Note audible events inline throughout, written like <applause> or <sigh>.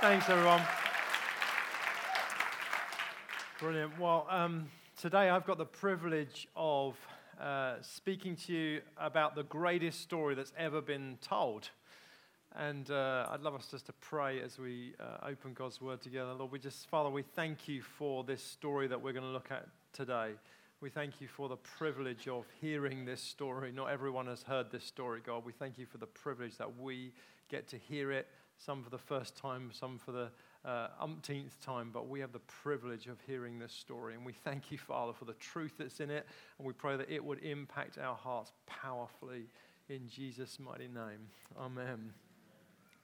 Thanks, everyone. Brilliant. Well, um, today I've got the privilege of uh, speaking to you about the greatest story that's ever been told. And uh, I'd love us just to pray as we uh, open God's word together. Lord, we just, Father, we thank you for this story that we're going to look at today. We thank you for the privilege of hearing this story. Not everyone has heard this story, God. We thank you for the privilege that we get to hear it, some for the first time, some for the uh, umpteenth time, but we have the privilege of hearing this story. And we thank you, Father, for the truth that's in it. And we pray that it would impact our hearts powerfully in Jesus' mighty name. Amen.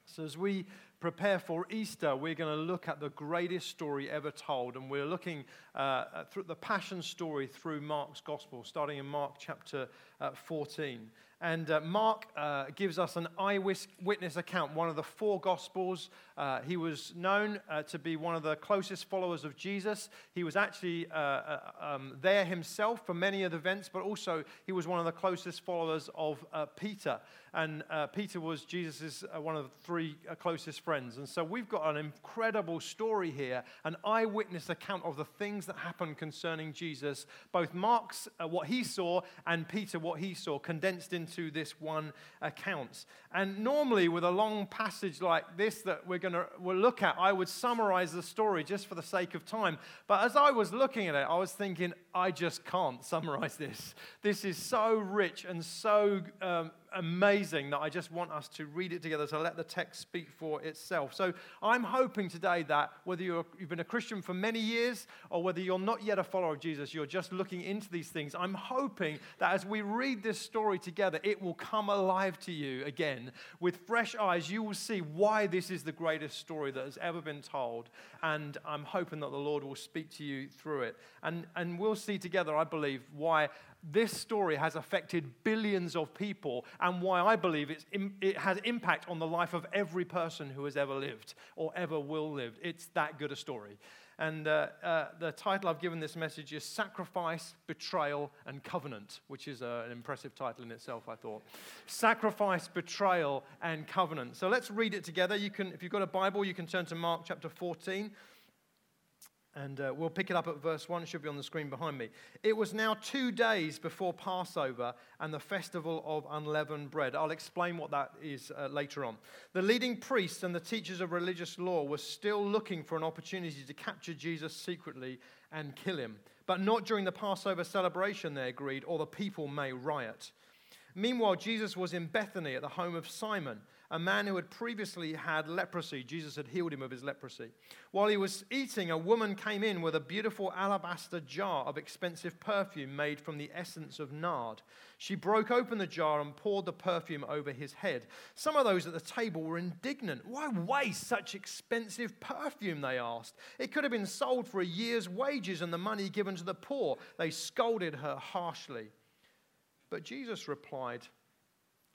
So, as we prepare for Easter, we're going to look at the greatest story ever told. And we're looking uh, through the Passion story through Mark's Gospel, starting in Mark chapter uh, 14. And uh, Mark uh, gives us an eyewitness account, one of the four Gospels. Uh, he was known uh, to be one of the closest followers of Jesus. He was actually uh, uh, um, there himself for many of the events, but also he was one of the closest followers of Peter. And Peter was Jesus' one of the three closest friends. And so we've got an incredible story here, an eyewitness account of the things that happened concerning Jesus. Both Mark's, what he saw, and Peter, what he saw, condensed into this one account. And normally, with a long passage like this that we're going to we'll look at, I would summarize the story just for the sake of time. But as I was looking at it, I was thinking, I just can't summarize this. This is so rich and so um, amazing that I just want us to read it together to let the text speak for itself. So I'm hoping today that whether you have been a Christian for many years or whether you're not yet a follower of Jesus, you're just looking into these things, I'm hoping that as we read this story together, it will come alive to you again. With fresh eyes, you will see why this is the greatest story that has ever been told. And I'm hoping that the Lord will speak to you through it. And, and we'll see together, I believe, why this story has affected billions of people and why I believe it has impact on the life of every person who has ever lived or ever will live. It's that good a story. And uh, uh, the title I've given this message is Sacrifice, Betrayal, and Covenant, which is uh, an impressive title in itself, I thought. Sacrifice, Betrayal, and Covenant. So let's read it together. You can, if you've got a Bible, you can turn to Mark chapter 14. And uh, we'll pick it up at verse 1. It should be on the screen behind me. It was now two days before Passover and the festival of unleavened bread. I'll explain what that is uh, later on. The leading priests and the teachers of religious law were still looking for an opportunity to capture Jesus secretly and kill him. But not during the Passover celebration, they agreed, or the people may riot. Meanwhile, Jesus was in Bethany at the home of Simon a man who had previously had leprosy. Jesus had healed him of his leprosy. While he was eating, a woman came in with a beautiful alabaster jar of expensive perfume made from the essence of nard. She broke open the jar and poured the perfume over his head. Some of those at the table were indignant. Why waste such expensive perfume? They asked. It could have been sold for a year's wages and the money given to the poor. They scolded her harshly. But Jesus replied,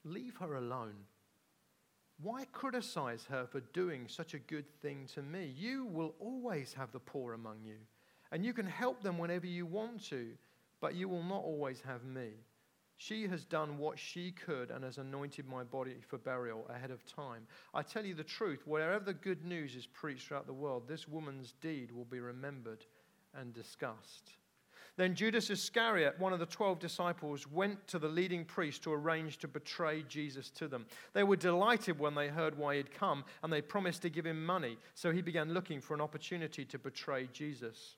Leave her alone. Why criticize her for doing such a good thing to me? You will always have the poor among you, and you can help them whenever you want to, but you will not always have me. She has done what she could and has anointed my body for burial ahead of time. I tell you the truth, wherever the good news is preached throughout the world, this woman's deed will be remembered and discussed. Then Judas Iscariot, one of the 12 disciples, went to the leading priest to arrange to betray Jesus to them. They were delighted when they heard why he'd come, and they promised to give him money. So he began looking for an opportunity to betray Jesus.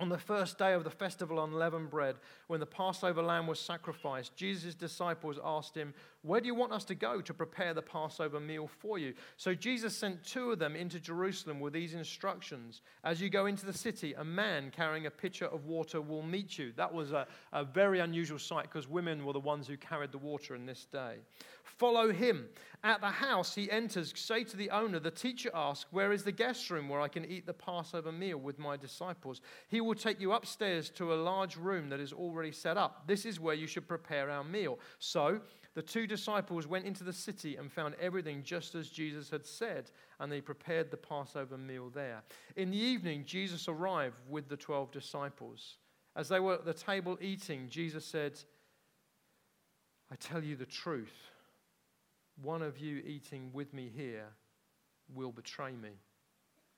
On the first day of the festival on unleavened bread, when the Passover lamb was sacrificed, Jesus' disciples asked him, Where do you want us to go to prepare the Passover meal for you? So Jesus sent two of them into Jerusalem with these instructions As you go into the city, a man carrying a pitcher of water will meet you. That was a, a very unusual sight because women were the ones who carried the water in this day. Follow him. At the house he enters, say to the owner, The teacher asks, Where is the guest room where I can eat the Passover meal with my disciples? He will take you upstairs to a large room that is already set up. This is where you should prepare our meal. So the two disciples went into the city and found everything just as Jesus had said, and they prepared the Passover meal there. In the evening, Jesus arrived with the 12 disciples. As they were at the table eating, Jesus said, I tell you the truth one of you eating with me here will betray me.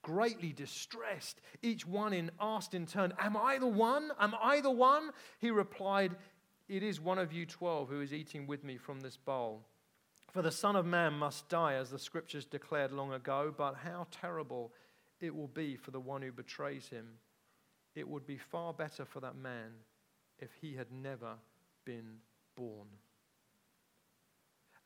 greatly distressed. Each one in asked in turn, Am I the one? Am I the one? He replied, It is one of you twelve who is eating with me from this bowl. For the Son of Man must die, as the scriptures declared long ago, but how terrible it will be for the one who betrays him. It would be far better for that man if he had never been born.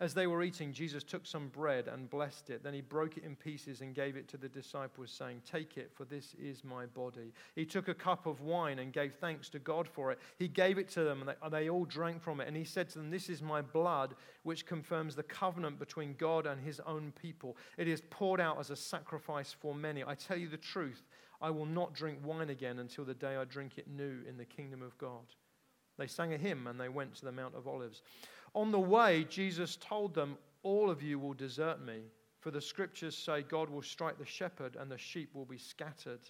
As they were eating, Jesus took some bread and blessed it. Then he broke it in pieces and gave it to the disciples, saying, Take it, for this is my body. He took a cup of wine and gave thanks to God for it. He gave it to them, and they, they all drank from it. And he said to them, This is my blood, which confirms the covenant between God and his own people. It is poured out as a sacrifice for many. I tell you the truth, I will not drink wine again until the day I drink it new in the kingdom of God. They sang a hymn and they went to the Mount of Olives. On the way, Jesus told them, All of you will desert me, for the scriptures say God will strike the shepherd and the sheep will be scattered.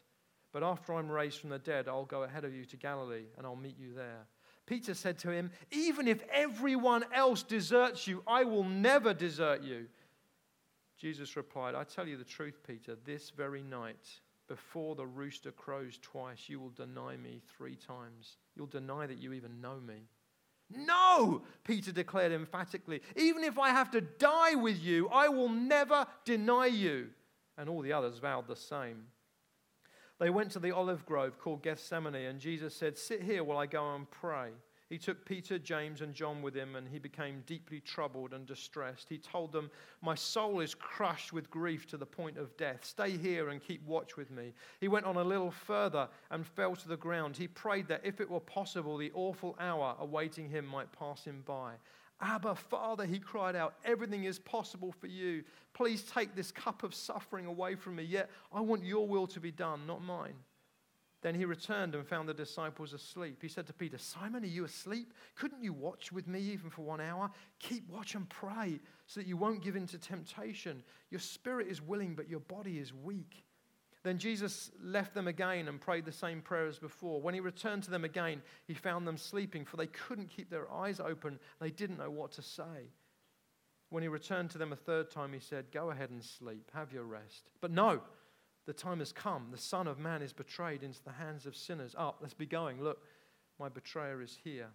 But after I'm raised from the dead, I'll go ahead of you to Galilee and I'll meet you there. Peter said to him, Even if everyone else deserts you, I will never desert you. Jesus replied, I tell you the truth, Peter, this very night, before the rooster crows twice, you will deny me three times. You'll deny that you even know me. No, Peter declared emphatically. Even if I have to die with you, I will never deny you. And all the others vowed the same. They went to the olive grove called Gethsemane, and Jesus said, Sit here while I go and pray. He took Peter, James, and John with him, and he became deeply troubled and distressed. He told them, My soul is crushed with grief to the point of death. Stay here and keep watch with me. He went on a little further and fell to the ground. He prayed that if it were possible, the awful hour awaiting him might pass him by. Abba, Father, he cried out, everything is possible for you. Please take this cup of suffering away from me, yet I want your will to be done, not mine. Then he returned and found the disciples asleep. He said to Peter, Simon, are you asleep? Couldn't you watch with me even for one hour? Keep watch and pray so that you won't give in to temptation. Your spirit is willing, but your body is weak. Then Jesus left them again and prayed the same prayer as before. When he returned to them again, he found them sleeping, for they couldn't keep their eyes open. They didn't know what to say. When he returned to them a third time, he said, Go ahead and sleep, have your rest. But no, the time has come. The Son of Man is betrayed into the hands of sinners. Up, let's be going. Look, my betrayer is here.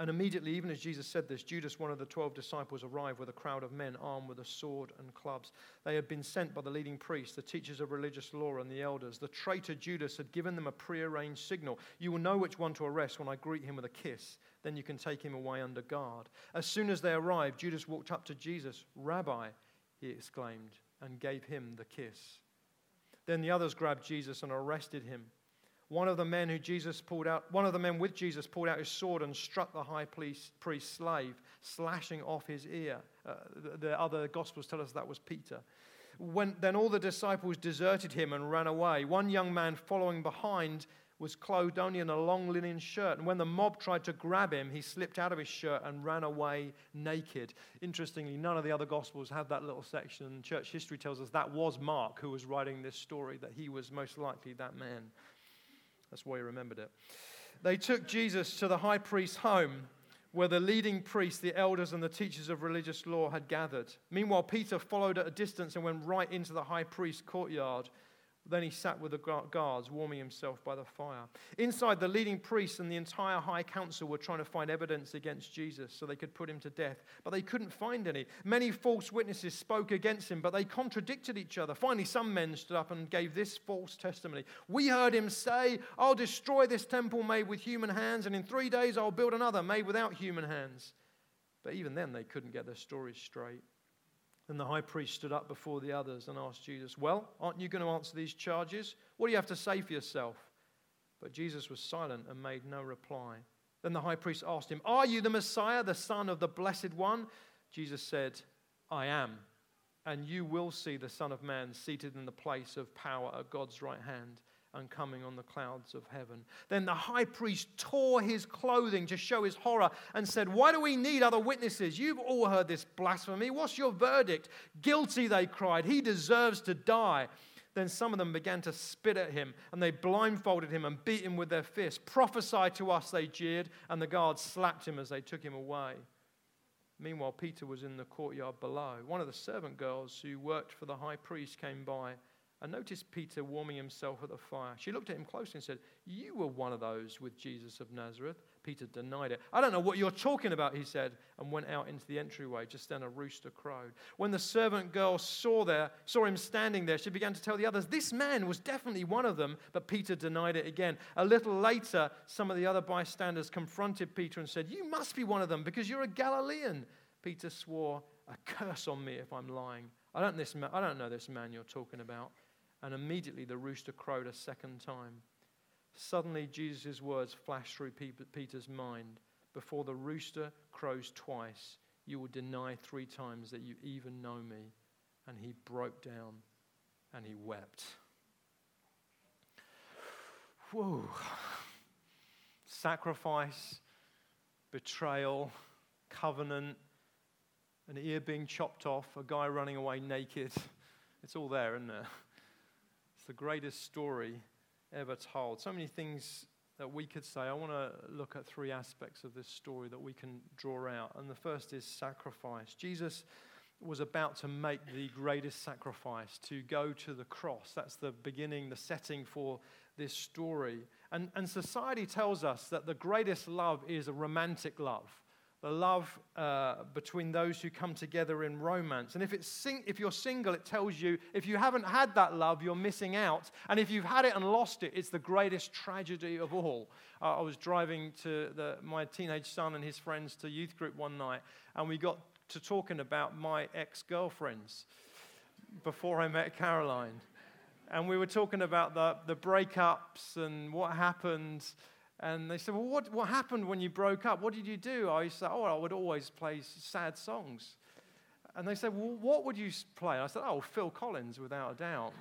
And immediately, even as Jesus said this, Judas, one of the twelve disciples, arrived with a crowd of men armed with a sword and clubs. They had been sent by the leading priests, the teachers of religious law, and the elders. The traitor Judas had given them a prearranged signal. You will know which one to arrest when I greet him with a kiss. Then you can take him away under guard. As soon as they arrived, Judas walked up to Jesus. Rabbi, he exclaimed, and gave him the kiss. Then the others grabbed Jesus and arrested him. One of the men who Jesus pulled out, one of the men with Jesus pulled out his sword and struck the high priest's slave, slashing off his ear. Uh, the, the, other gospels tell us that was Peter. When, then all the disciples deserted him and ran away. One young man following behind was clothed only in a long linen shirt. And when the mob tried to grab him, he slipped out of his shirt and ran away naked. Interestingly, none of the other Gospels have that little section. Church history tells us that was Mark who was writing this story, that he was most likely that man. That's why he remembered it. They took Jesus to the high priest's home where the leading priests, the elders, and the teachers of religious law had gathered. Meanwhile, Peter followed at a distance and went right into the high priest's courtyard. Then he sat with the guards, warming himself by the fire. Inside, the leading priests and the entire high council were trying to find evidence against Jesus so they could put him to death, but they couldn't find any. Many false witnesses spoke against him, but they contradicted each other. Finally, some men stood up and gave this false testimony We heard him say, I'll destroy this temple made with human hands, and in three days I'll build another made without human hands. But even then, they couldn't get their stories straight. Then the high priest stood up before the others and asked Jesus, Well, aren't you going to answer these charges? What do you have to say for yourself? But Jesus was silent and made no reply. Then the high priest asked him, Are you the Messiah, the Son of the Blessed One? Jesus said, I am. And you will see the Son of Man seated in the place of power at God's right hand and coming on the clouds of heaven. Then the high priest tore his clothing to show his horror and said, Why do we need other witnesses? You've all heard this blasphemy. What's your verdict? Guilty, they cried. He deserves to die. Then some of them began to spit at him, and they blindfolded him and beat him with their fists. Prophesy to us, they jeered, and the guards slapped him as they took him away. Meanwhile, Peter was in the courtyard below. One of the servant girls who worked for the high priest came by and noticed Peter warming himself at the fire. She looked at him closely and said, You were one of those with Jesus of Nazareth. Peter denied it. I don't know what you're talking about, he said, and went out into the entryway. Just then a rooster crowed. When the servant girl saw there, saw him standing there, she began to tell the others, This man was definitely one of them, but Peter denied it again. A little later, some of the other bystanders confronted Peter and said, You must be one of them because you're a Galilean. Peter swore, A curse on me if I'm lying. I don't, this I don't know this man you're talking about. And immediately the rooster crowed a second time. Suddenly, Jesus' words flashed through Peter's mind. Before the rooster crows twice, you will deny three times that you even know me. And he broke down and he wept. Whoa. Sacrifice, betrayal, covenant, an ear being chopped off, a guy running away naked. It's all there, isn't it? The greatest story ever told. So many things that we could say. I want to look at three aspects of this story that we can draw out. And the first is sacrifice. Jesus was about to make the greatest sacrifice, to go to the cross. That's the beginning, the setting for this story. And, and society tells us that the greatest love is a romantic love the love uh, between those who come together in romance. And if, it's sing- if you're single, it tells you if you haven't had that love, you're missing out. And if you've had it and lost it, it's the greatest tragedy of all. Uh, I was driving to the, my teenage son and his friends to youth group one night, and we got to talking about my ex girlfriends before I met Caroline. And we were talking about the, the breakups and what happened. And they said, Well, what, what happened when you broke up? What did you do? I said, Oh, I would always play sad songs. And they said, Well, what would you play? I said, Oh, Phil Collins, without a doubt.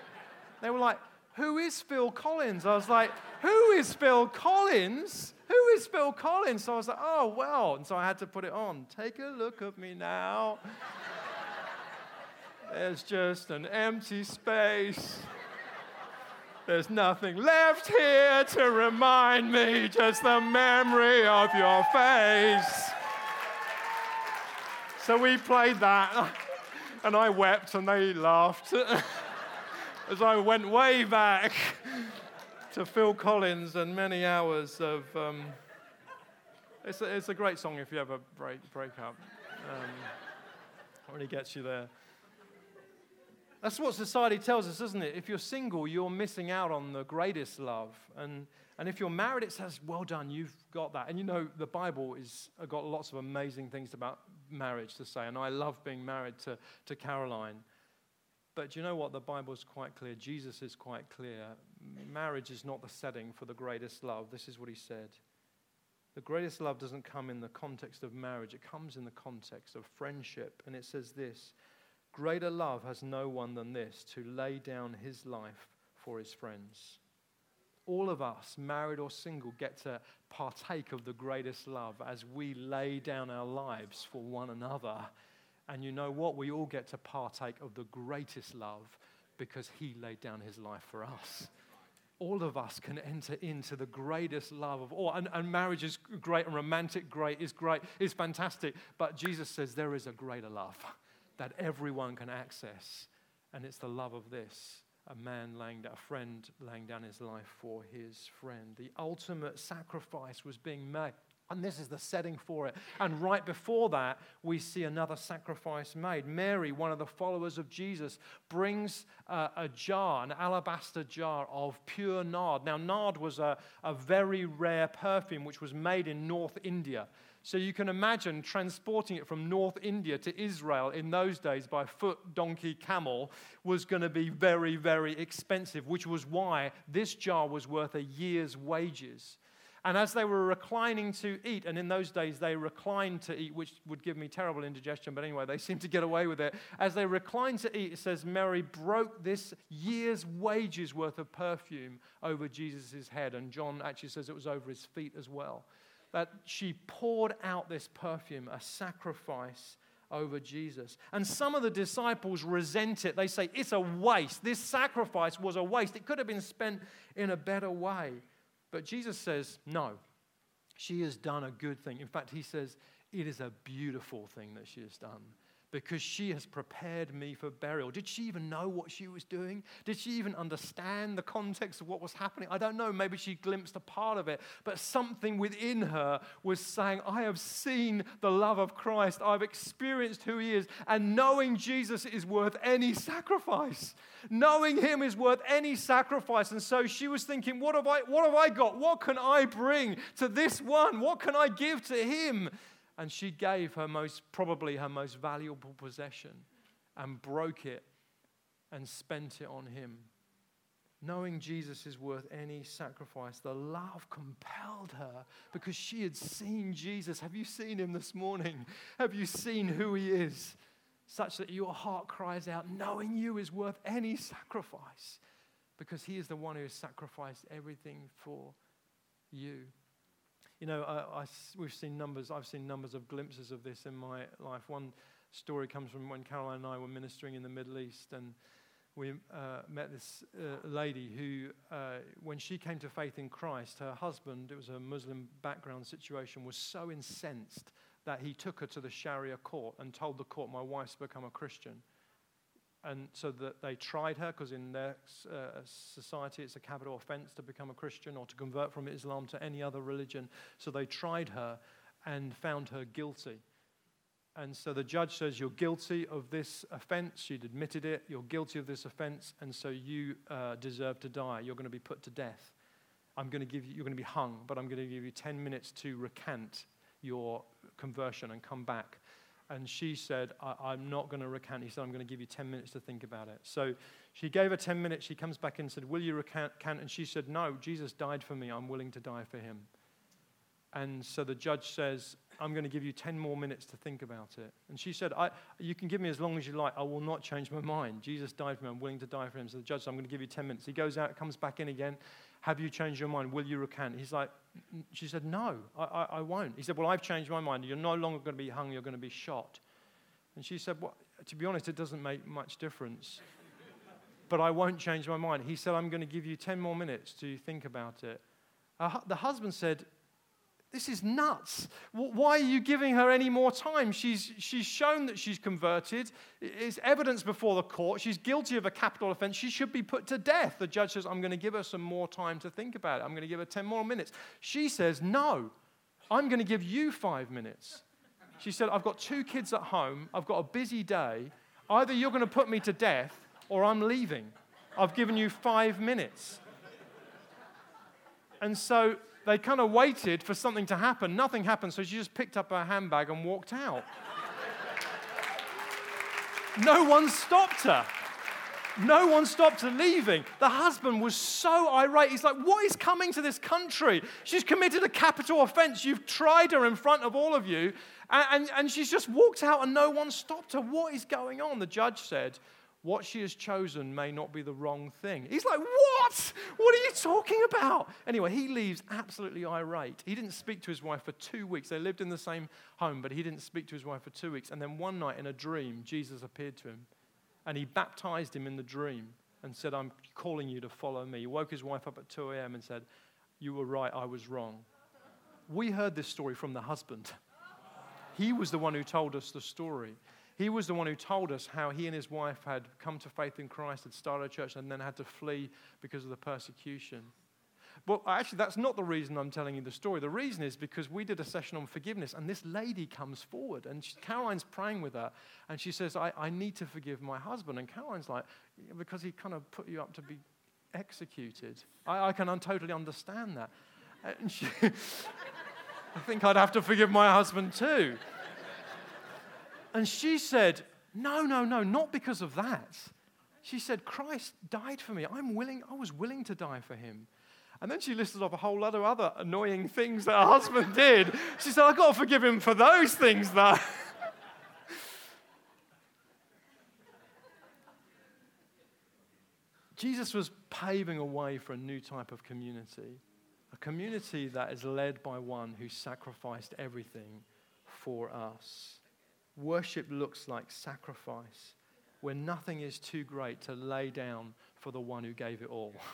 <laughs> they were like, Who is Phil Collins? I was like, Who is Phil Collins? Who is Phil Collins? So I was like, Oh, well. And so I had to put it on. Take a look at me now. <laughs> There's just an empty space. There's nothing left here to remind me, just the memory of your face. So we played that, <laughs> and I wept, and they laughed <laughs> as I went way back to Phil Collins and many hours of. Um, it's, a, it's a great song if you ever break, break up. Um, really gets you there. That's what society tells us, isn't it? If you're single, you're missing out on the greatest love. And, and if you're married, it says, well done, you've got that. And you know, the Bible has uh, got lots of amazing things about marriage to say. And I love being married to, to Caroline. But you know what? The Bible is quite clear. Jesus is quite clear. Marriage is not the setting for the greatest love. This is what he said. The greatest love doesn't come in the context of marriage, it comes in the context of friendship. And it says this Greater love has no one than this to lay down his life for his friends. All of us, married or single, get to partake of the greatest love as we lay down our lives for one another. And you know what? We all get to partake of the greatest love because he laid down his life for us. All of us can enter into the greatest love of all. And, and marriage is great and romantic, great, is great, is fantastic. But Jesus says there is a greater love that everyone can access. And it's the love of this a man laying down, a friend laying down his life for his friend. The ultimate sacrifice was being made. And this is the setting for it. And right before that, we see another sacrifice made. Mary, one of the followers of Jesus, brings uh, a jar, an alabaster jar of pure nard. Now, nard was a, a very rare perfume which was made in North India. So you can imagine transporting it from North India to Israel in those days by foot, donkey, camel was going to be very, very expensive, which was why this jar was worth a year's wages. And as they were reclining to eat, and in those days they reclined to eat, which would give me terrible indigestion, but anyway, they <laughs> seemed to get away with it. As they reclined to eat, it says Mary broke this year's wages worth of perfume over Jesus' head. And John actually says it was over his feet as well that she poured out this perfume, a sacrifice over Jesus. And some of the disciples resent it. They say, It's a waste. This sacrifice was a waste. It could have been spent in a better way. But Jesus says, No, she has done a good thing. In fact, he says, It is a beautiful thing that she has done because she has prepared me for burial. Did she even know what she was doing? Did she even understand the context of what was happening? I don't know. Maybe she glimpsed a part of it, but something within her was saying, I have seen the love of Christ. I've experienced who he is, and knowing Jesus is worth any sacrifice. Knowing him is worth any sacrifice. And so she was thinking, what have I, what have I got? What can I bring to this one? What can I give to him? And she gave her most, probably her most valuable possession and broke it and spent it on him. Knowing Jesus is worth any sacrifice, the love compelled her because she had seen Jesus. Have you seen him this morning? Have you seen who he is? Such that your heart cries out, knowing you is worth any sacrifice because he is the one who has sacrificed everything for you. You know, I, I, we've seen numbers, I've seen numbers of glimpses of this in my life. One story comes from when Caroline and I were ministering in the Middle East, and we uh, met this uh, lady who, uh, when she came to faith in Christ, her husband, it was a Muslim background situation, was so incensed that he took her to the Sharia court and told the court, My wife's become a Christian and so that they tried her because in their uh, society it's a capital offense to become a Christian or to convert from Islam to any other religion. So they tried her and found her guilty. And so the judge says, You're guilty of this offense. She'd admitted it. You're guilty of this offense. And so you uh, deserve to die. You're going to be put to death. I'm going to give you, you're going to be hung, but I'm going to give you 10 minutes to recant your conversion and come back. And she said, I, am not going to recant. He said, I'm going to give you 10 minutes to think about it. So she gave her 10 minutes. She comes back and said, Will you recant? And she said, No, Jesus died for me. I'm willing to die for him. And so the judge says, I'm going to give you 10 more minutes to think about it. And she said, You can give me as long as you like. I will not change my mind. Jesus died for me. I'm willing to die for him. So the judge said, I'm going to give you 10 minutes. He goes out, comes back in again. Have you changed your mind? Will you recant? He's like, She said, No, I, I, I won't. He said, Well, I've changed my mind. You're no longer going to be hung, you're going to be shot. And she said, well, To be honest, it doesn't make much difference. <laughs> but I won't change my mind. He said, I'm going to give you 10 more minutes to think about it. Uh, the husband said, this is nuts. Why are you giving her any more time? She's, she's shown that she's converted. It's evidence before the court. She's guilty of a capital offense. She should be put to death. The judge says, I'm going to give her some more time to think about it. I'm going to give her 10 more minutes. She says, No, I'm going to give you five minutes. She said, I've got two kids at home. I've got a busy day. Either you're going to put me to death or I'm leaving. I've given you five minutes. And so they kind of waited for something to happen. Nothing happened, so she just picked up her handbag and walked out. <laughs> no one stopped her. No one stopped her leaving. The husband was so irate. He's like, What is coming to this country? She's committed a capital offense. You've tried her in front of all of you, and, and, and she's just walked out and no one stopped her. What is going on? The judge said, what she has chosen may not be the wrong thing. He's like, What? What are you talking about? Anyway, he leaves absolutely irate. He didn't speak to his wife for two weeks. They lived in the same home, but he didn't speak to his wife for two weeks. And then one night in a dream, Jesus appeared to him and he baptized him in the dream and said, I'm calling you to follow me. He woke his wife up at 2 a.m. and said, You were right, I was wrong. We heard this story from the husband. He was the one who told us the story. He was the one who told us how he and his wife had come to faith in Christ, had started a church, and then had to flee because of the persecution. But actually, that's not the reason I'm telling you the story. The reason is because we did a session on forgiveness, and this lady comes forward, and she, Caroline's praying with her, and she says, I, I need to forgive my husband. And Caroline's like, because he kind of put you up to be executed. I, I can un- totally understand that. She, <laughs> I think I'd have to forgive my husband too. And she said, No, no, no, not because of that. She said, Christ died for me. I'm willing, I was willing to die for him. And then she listed off a whole lot of other annoying things that her husband <laughs> did. She said, I've got to forgive him for those things, though. <laughs> Jesus was paving a way for a new type of community, a community that is led by one who sacrificed everything for us. Worship looks like sacrifice, where nothing is too great to lay down for the one who gave it all. <laughs>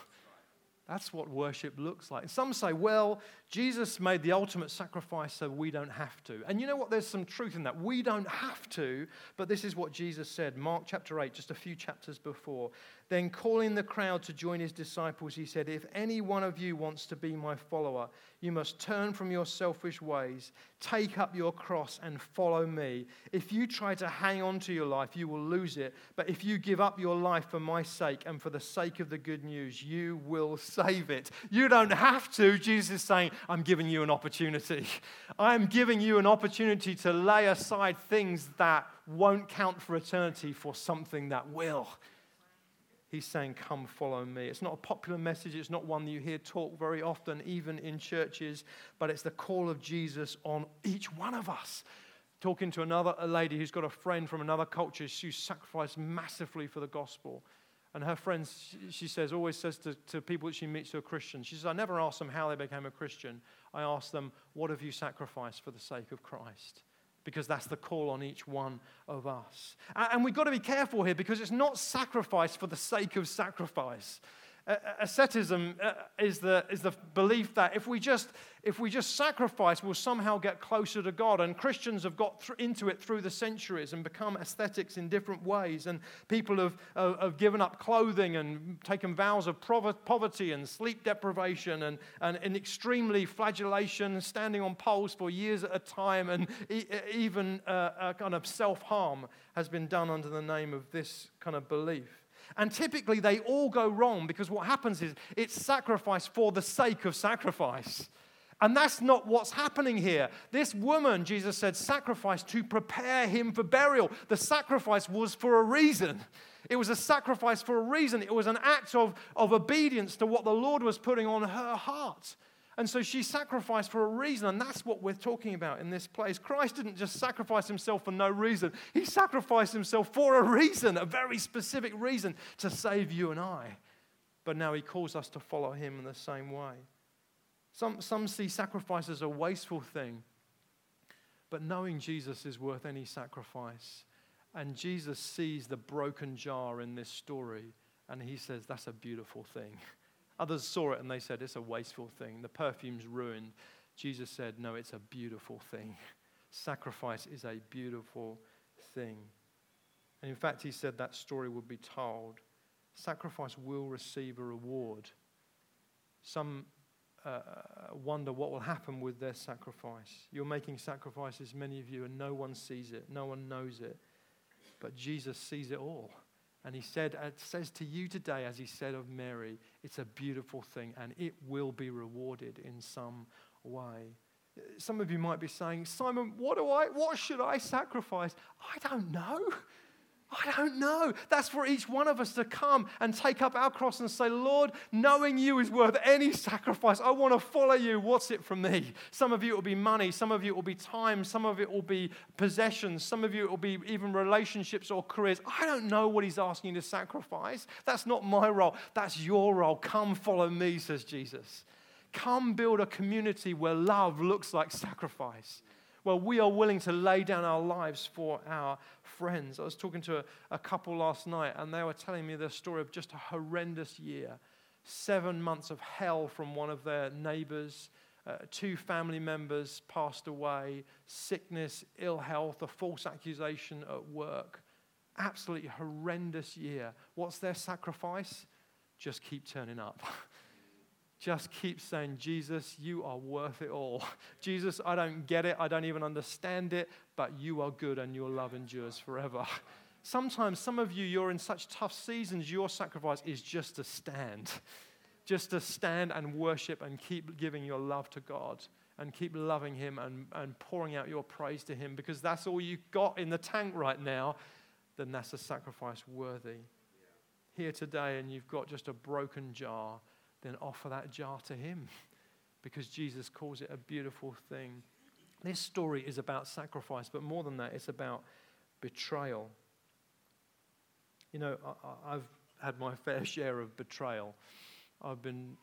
That's what worship looks like. Some say, well, Jesus made the ultimate sacrifice so we don't have to. And you know what? There's some truth in that. We don't have to, but this is what Jesus said. Mark chapter 8, just a few chapters before. Then, calling the crowd to join his disciples, he said, If any one of you wants to be my follower, you must turn from your selfish ways, take up your cross, and follow me. If you try to hang on to your life, you will lose it. But if you give up your life for my sake and for the sake of the good news, you will save it. You don't have to. Jesus is saying, I'm giving you an opportunity. <laughs> I'm giving you an opportunity to lay aside things that won't count for eternity for something that will. He's saying, Come follow me. It's not a popular message. It's not one that you hear talk very often, even in churches, but it's the call of Jesus on each one of us. Talking to another a lady who's got a friend from another culture, she sacrificed massively for the gospel. And her friends, she says, always says to, to people that she meets who are Christians, she says, I never ask them how they became a Christian. I ask them, What have you sacrificed for the sake of Christ? Because that's the call on each one of us. And we've got to be careful here because it's not sacrifice for the sake of sacrifice asceticism uh, is the, is the belief that if we, just, if we just sacrifice, we'll somehow get closer to God. And Christians have got th- into it through the centuries and become ascetics in different ways. And people have, uh, have given up clothing and taken vows of poverty and sleep deprivation and, and, and extremely flagellation, standing on poles for years at a time, and e- even uh, kind of self harm has been done under the name of this kind of belief. And typically they all go wrong because what happens is it's sacrifice for the sake of sacrifice. And that's not what's happening here. This woman, Jesus said, sacrificed to prepare him for burial. The sacrifice was for a reason. It was a sacrifice for a reason. It was an act of, of obedience to what the Lord was putting on her heart. And so she sacrificed for a reason, and that's what we're talking about in this place. Christ didn't just sacrifice himself for no reason, he sacrificed himself for a reason, a very specific reason to save you and I. But now he calls us to follow him in the same way. Some, some see sacrifice as a wasteful thing, but knowing Jesus is worth any sacrifice. And Jesus sees the broken jar in this story, and he says, That's a beautiful thing. <laughs> Others saw it and they said, It's a wasteful thing. The perfume's ruined. Jesus said, No, it's a beautiful thing. Sacrifice is a beautiful thing. And in fact, he said that story would be told. Sacrifice will receive a reward. Some uh, wonder what will happen with their sacrifice. You're making sacrifices, many of you, and no one sees it, no one knows it. But Jesus sees it all. And he said, it says to you today, as he said of Mary, it's a beautiful thing and it will be rewarded in some way. Some of you might be saying, Simon, what do I, what should I sacrifice? I don't know. I don't know. That's for each one of us to come and take up our cross and say, Lord, knowing you is worth any sacrifice. I want to follow you. What's it from me? Some of you it will be money. Some of you it will be time. Some of it will be possessions. Some of you it will be even relationships or careers. I don't know what he's asking you to sacrifice. That's not my role. That's your role. Come follow me, says Jesus. Come build a community where love looks like sacrifice well, we are willing to lay down our lives for our friends. I was talking to a, a couple last night, and they were telling me the story of just a horrendous year. Seven months of hell from one of their neighbors. Uh, two family members passed away, sickness, ill health, a false accusation at work. Absolutely horrendous year. What's their sacrifice? Just keep turning up. <laughs> just keep saying, Jesus, you are worth it all. <laughs> Jesus, I don't get it, I don't even understand it, but you are good and your love endures forever. <laughs> Sometimes, some of you, you're in such tough seasons, your sacrifice is just to stand. <laughs> Just to stand and worship and keep giving your love to God and keep loving Him and, and pouring out your praise to Him because that's all you've got in the tank right now, then that's a sacrifice worthy. Here today, and you've got just a broken jar then offer that jar to Him because Jesus calls it a beautiful thing. This story is about sacrifice, but more than that, it's about betrayal. You know, I, have had my <laughs> fair share of betrayal. I've been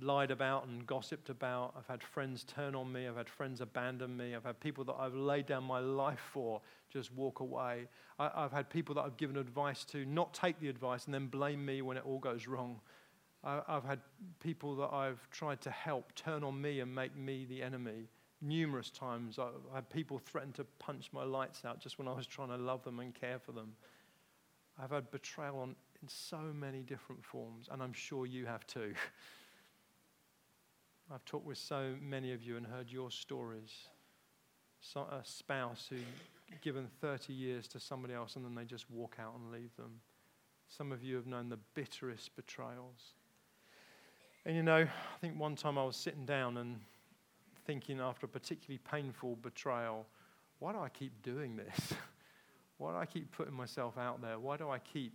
lied about and gossiped about. I've had friends turn on me. I've had friends abandon me. I've had people that I've laid down my life for just walk away. I, have had people that I've given advice to not take the advice and then blame me when it all goes wrong. I, I've had people that I've tried to help turn on me and make me the enemy. Numerous times, I've had people threaten to punch my lights out just when I was trying to love them and care for them. I've had betrayal on, in so many different forms, and I'm sure you have too. <laughs> I've talked with so many of you and heard your stories. So, a spouse who given 30 years to somebody else and then they just walk out and leave them. Some of you have known the bitterest betrayals. And you know, I think one time I was sitting down and thinking after a particularly painful betrayal, why do I keep doing this? <laughs> why do I keep putting myself out there? Why do I keep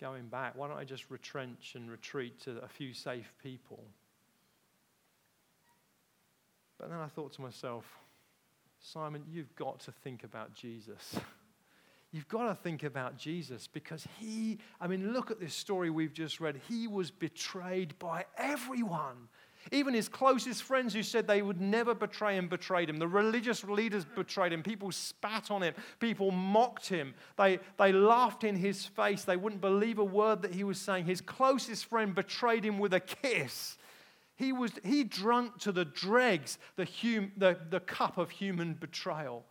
going back? Why don't I just retrench and retreat to a few safe people? But then I thought to myself, Simon, you've got to think about Jesus. <laughs> You've got to think about Jesus because he, I mean, look at this story we've just read. He was betrayed by everyone. Even his closest friends who said they would never betray him betrayed him. The religious leaders betrayed him. People spat on him. People mocked him. They, they laughed in his face. They wouldn't believe a word that he was saying. His closest friend betrayed him with a kiss. He, was, he drunk to the dregs the, hum, the, the cup of human betrayal.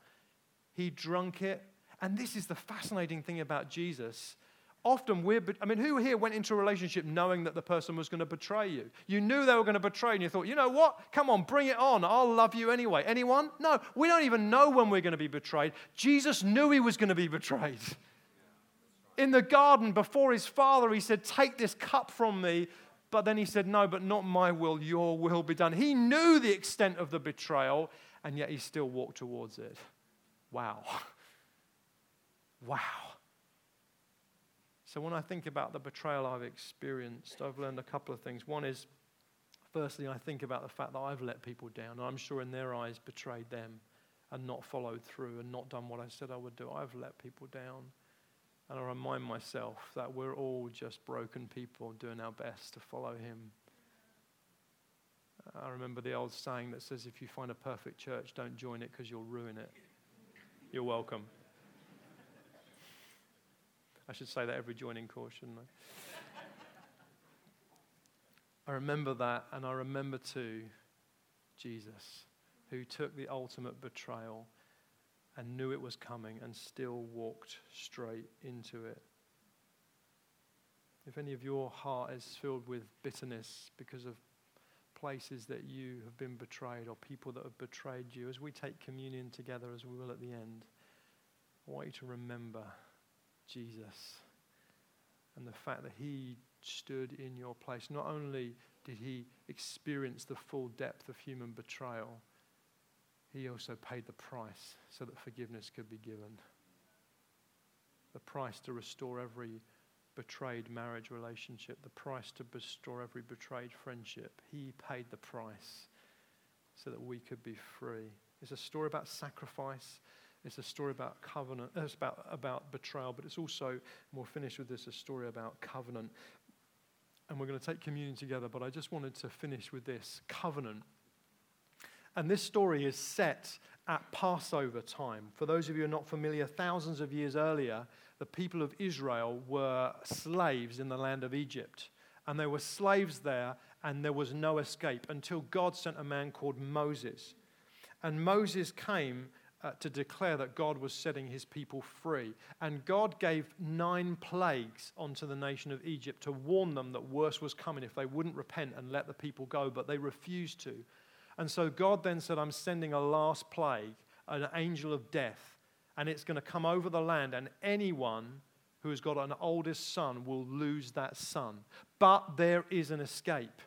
He drunk it. And this is the fascinating thing about Jesus. Often we're, I mean, who here went into a relationship knowing that the person was going to betray you? You knew they were going to betray, and you thought, you know what? Come on, bring it on. I'll love you anyway. Anyone? No, we don't even know when we're going to be betrayed. Jesus knew he was going to be betrayed. In the garden before his father, he said, Take this cup from me, but then he said, No, but not my will, your will be done. He knew the extent of the betrayal, and yet he still walked towards it. Wow. Wow. So when I think about the betrayal I've experienced, I've learned a couple of things. One is, firstly, I think about the fact that I've let people down. I'm sure in their eyes betrayed them and not followed through and not done what I said I would do. I've let people down. And I remind myself that we're all just broken people doing our best to follow Him. I remember the old saying that says, if you find a perfect church, don't join it because you'll ruin it. You're welcome. I should say that every joining course, shouldn't I? I remember that, and I remember too Jesus, who took the ultimate betrayal and knew it was coming and still walked straight into it. If any of your heart is filled with bitterness because of places that you have been betrayed or people that have betrayed you, as we take communion together, as we will at the end, I want you to remember Jesus and the fact that he stood in your place. Not only did he experience the full depth of human betrayal, he also paid the price so that forgiveness could be given. The price to restore every betrayed marriage relationship, the price to restore every betrayed friendship. He paid the price so that we could be free. It's a story about sacrifice. It's a story about covenant. Uh, it's about, about betrayal, but it's also, and we'll finish with this, a story about covenant. And we're going to take communion together, but I just wanted to finish with this covenant and this story is set at Passover time. For those of you who are not familiar, thousands of years earlier, the people of Israel were slaves in the land of Egypt. And they were slaves there, and there was no escape until God sent a man called Moses. And Moses came uh, to declare that God was setting his people free. And God gave nine plagues onto the nation of Egypt to warn them that worse was coming if they wouldn't repent and let the people go, but they refused to. And so God then said, I'm sending a last plague, an angel of death, and it's going to come over the land, and anyone who has got an oldest son will lose that son. But there is an escape.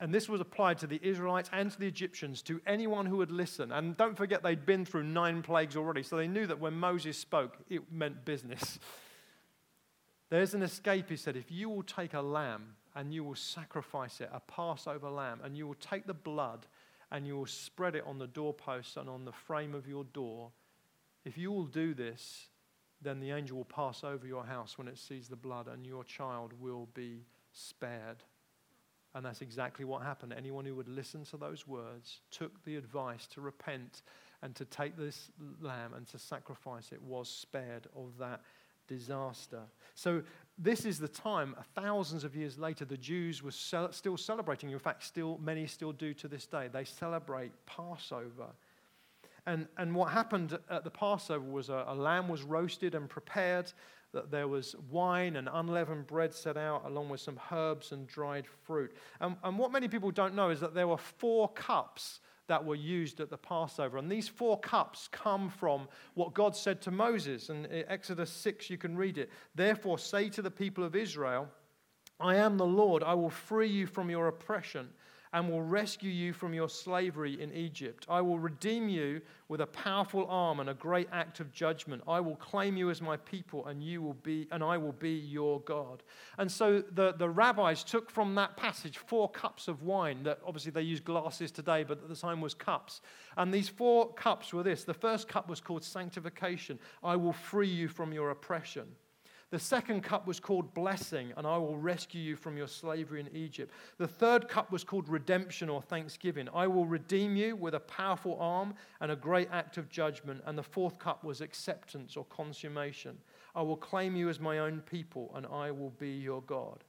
And this was applied to the Israelites and to the Egyptians, to anyone who would listen. And don't forget, they'd been through nine plagues already, so they knew that when Moses spoke, it meant business. There's an escape, he said. If you will take a lamb and you will sacrifice it, a Passover lamb, and you will take the blood and you will spread it on the doorposts and on the frame of your door. If you will do this, then the angel will pass over your house when it sees the blood, and your child will be spared. And that's exactly what happened. Anyone who would listen to those words, took the advice to repent and to take this lamb and to sacrifice it, was spared of that disaster. So, this is the time, thousands of years later, the Jews were still celebrating. In fact, still, many still do to this day. They celebrate Passover. And, and what happened at the Passover was a, a lamb was roasted and prepared, that there was wine and unleavened bread set out, along with some herbs and dried fruit. And, and what many people don't know is that there were four cups that were used at the Passover. And these four cups come from what God said to Moses. And in Exodus 6, you can read it. Therefore, say to the people of Israel, I am the Lord. I will free you from your oppression and will rescue you from your slavery in Egypt. I will redeem you with a powerful arm and a great act of judgment. I will claim you as my people, and you will be, and I will be your God. And so the, the rabbis took from that passage four cups of wine that obviously they use glasses today, but at the time was cups. And these four cups were this. The first cup was called sanctification. I will free you from your oppression. The second cup was called blessing, and I will rescue you from your slavery in Egypt. The third cup was called redemption or thanksgiving. I will redeem you with a powerful arm and a great act of judgment. And the fourth cup was acceptance or consummation. I will claim you as my own people, and I will be your God.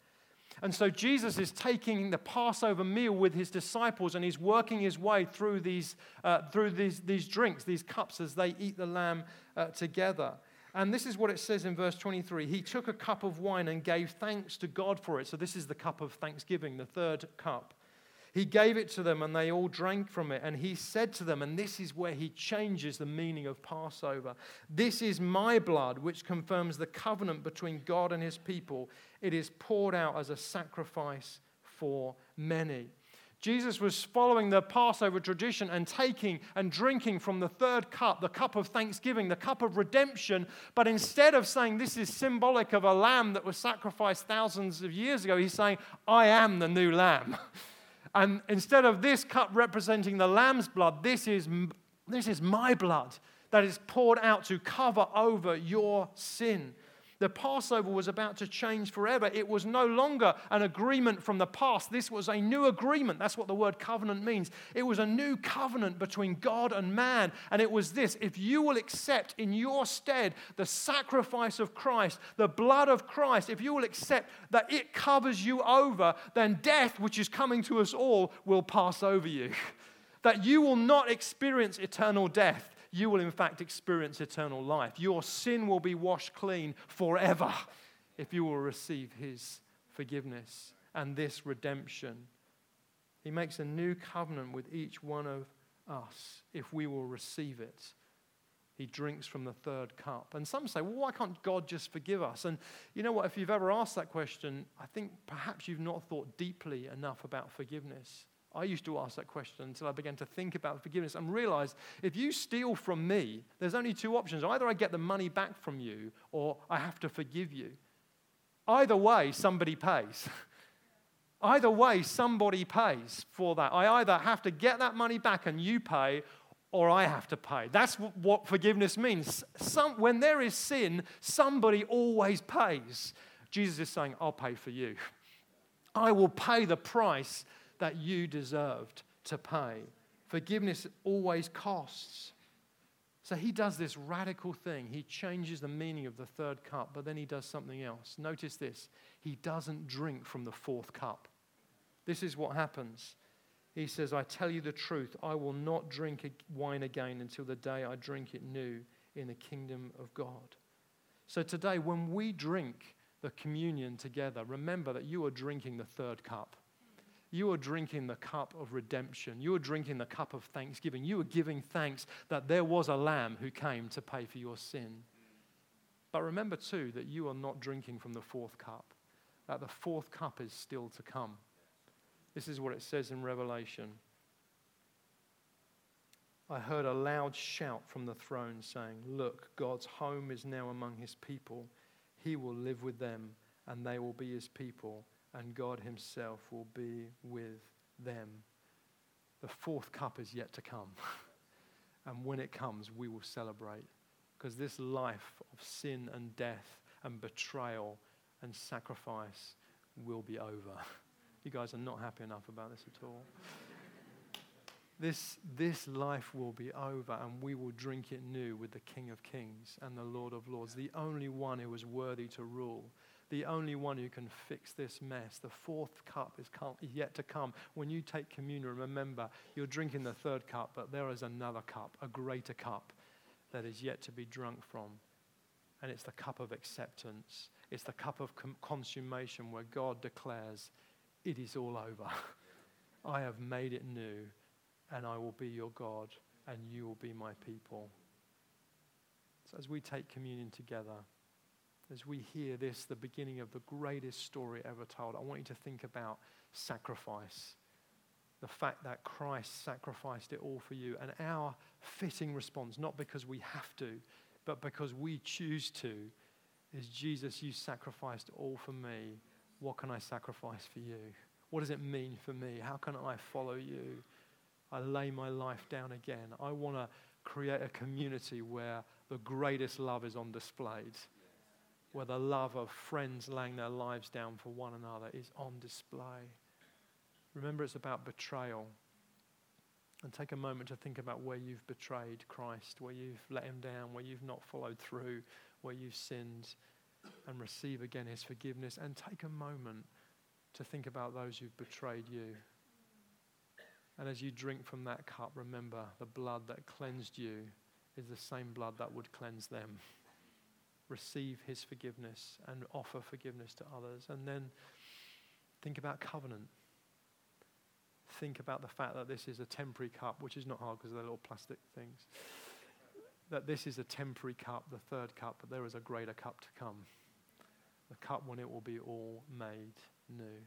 And so Jesus is taking the Passover meal with his disciples and he's working his way through these, uh, through these, these drinks, these cups, as they eat the lamb uh, together. And this is what it says in verse 23 He took a cup of wine and gave thanks to God for it. So, this is the cup of thanksgiving, the third cup. He gave it to them and they all drank from it. And he said to them, and this is where he changes the meaning of Passover This is my blood, which confirms the covenant between God and his people. It is poured out as a sacrifice for many. Jesus was following the Passover tradition and taking and drinking from the third cup, the cup of thanksgiving, the cup of redemption. But instead of saying this is symbolic of a lamb that was sacrificed thousands of years ago, he's saying, I am the new lamb. <laughs> And instead of this cup representing the lamb's blood, this is, this is my blood that is poured out to cover over your sin. The Passover was about to change forever. It was no longer an agreement from the past. This was a new agreement. That's what the word covenant means. It was a new covenant between God and man. And it was this if you will accept in your stead the sacrifice of Christ, the blood of Christ, if you will accept that it covers you over, then death, which is coming to us all, will pass over you. <laughs> that you will not experience eternal death you will in fact experience eternal life. Your sin will be washed clean forever if you will receive his forgiveness and this redemption. He makes a new covenant with each one of us if we will receive it. He drinks from the third cup. And some say, well, why can't God just forgive us? And you know what? If you've ever asked that question, I think perhaps you've not thought deeply enough about forgiveness. I used to ask that question until I began to think about forgiveness and realized if you steal from me, there's only two options. Either I get the money back from you or I have to forgive you. Either way, somebody pays. <laughs> either way, somebody pays for that. I either have to get that money back and you pay or I have to pay. That's what forgiveness means. Some, when there is sin, somebody always pays. Jesus is saying, I'll pay for you. <laughs> I will pay the price that you deserved to pay. Forgiveness always costs. So he does this radical thing. He changes the meaning of the third cup, but then he does something else. Notice this he doesn't drink from the fourth cup. This is what happens. He says, I tell you the truth, I will not drink wine again until the day I drink it new in the kingdom of God. So today, when we drink the communion together, remember that you are drinking the third cup. You are drinking the cup of redemption. You are drinking the cup of thanksgiving. You are giving thanks that there was a lamb who came to pay for your sin. But remember, too, that you are not drinking from the fourth cup, that the fourth cup is still to come. This is what it says in Revelation. I heard a loud shout from the throne saying, Look, God's home is now among his people. He will live with them, and they will be his people and God Himself will be with them. The fourth cup is yet to come. <laughs> and when it comes, we will celebrate. Because this life of sin and death and betrayal and sacrifice will be over. <laughs> You guys are not happy enough about this at all. <laughs> This, this life will be over and we will drink it new with the King of Kings and the Lord of Lords, the only one who is worthy to rule, the only one who can fix this mess. The fourth cup is yet to come. When you take communion, remember you're drinking the third cup, but there is another cup, a greater cup that is yet to be drunk from. And it's the cup of acceptance. It's the cup of com- consummation where God declares, It is all over. <laughs> I have made it new and I will be your God, and you will be my people. So, as we take communion together, as we hear this, the beginning of the greatest story ever told, I want you to think about sacrifice. The fact that Christ sacrificed it all for you, and our fitting response, not because we have to, but because we choose to, is Jesus, you sacrificed all for me. What can I sacrifice for you? What does it mean for me? How can I follow you? I lay my life down again. I want to create a community where the greatest love is on display, where the love of friends laying their lives down for one another is on display. Remember, it's about betrayal. And take a moment to think about where you've betrayed Christ, where you've let him down, where you've not followed through, where you've sinned, and receive again his forgiveness. And take a moment to think about those who've betrayed you. And as you drink from that cup, remember the blood that cleansed you is the same blood that would cleanse them. Receive his forgiveness and offer forgiveness to others. And then think about covenant. Think about the fact that this is a temporary cup, which is not hard because they're little plastic things. That this is a temporary cup, the third cup, but there is a greater cup to come. The cup when it will be all made new.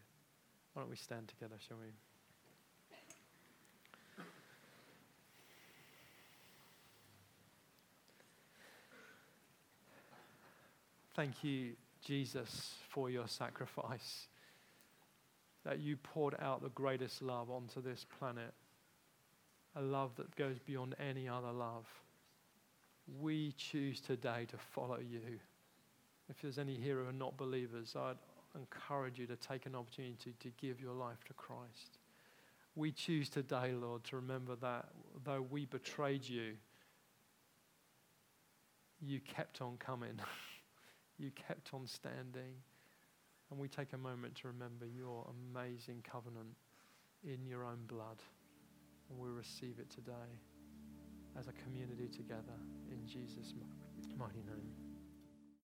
Why don't we stand together, shall we? Thank you, Jesus, for your sacrifice. That you poured out the greatest love onto this planet, a love that goes beyond any other love. We choose today to follow you. If there's any here who are not believers, I'd encourage you to take an opportunity to give your life to Christ. We choose today, Lord, to remember that though we betrayed you, you kept on coming. <laughs> You kept on standing. And we take a moment to remember your amazing covenant in your own blood. And we receive it today as a community together in Jesus' mighty name.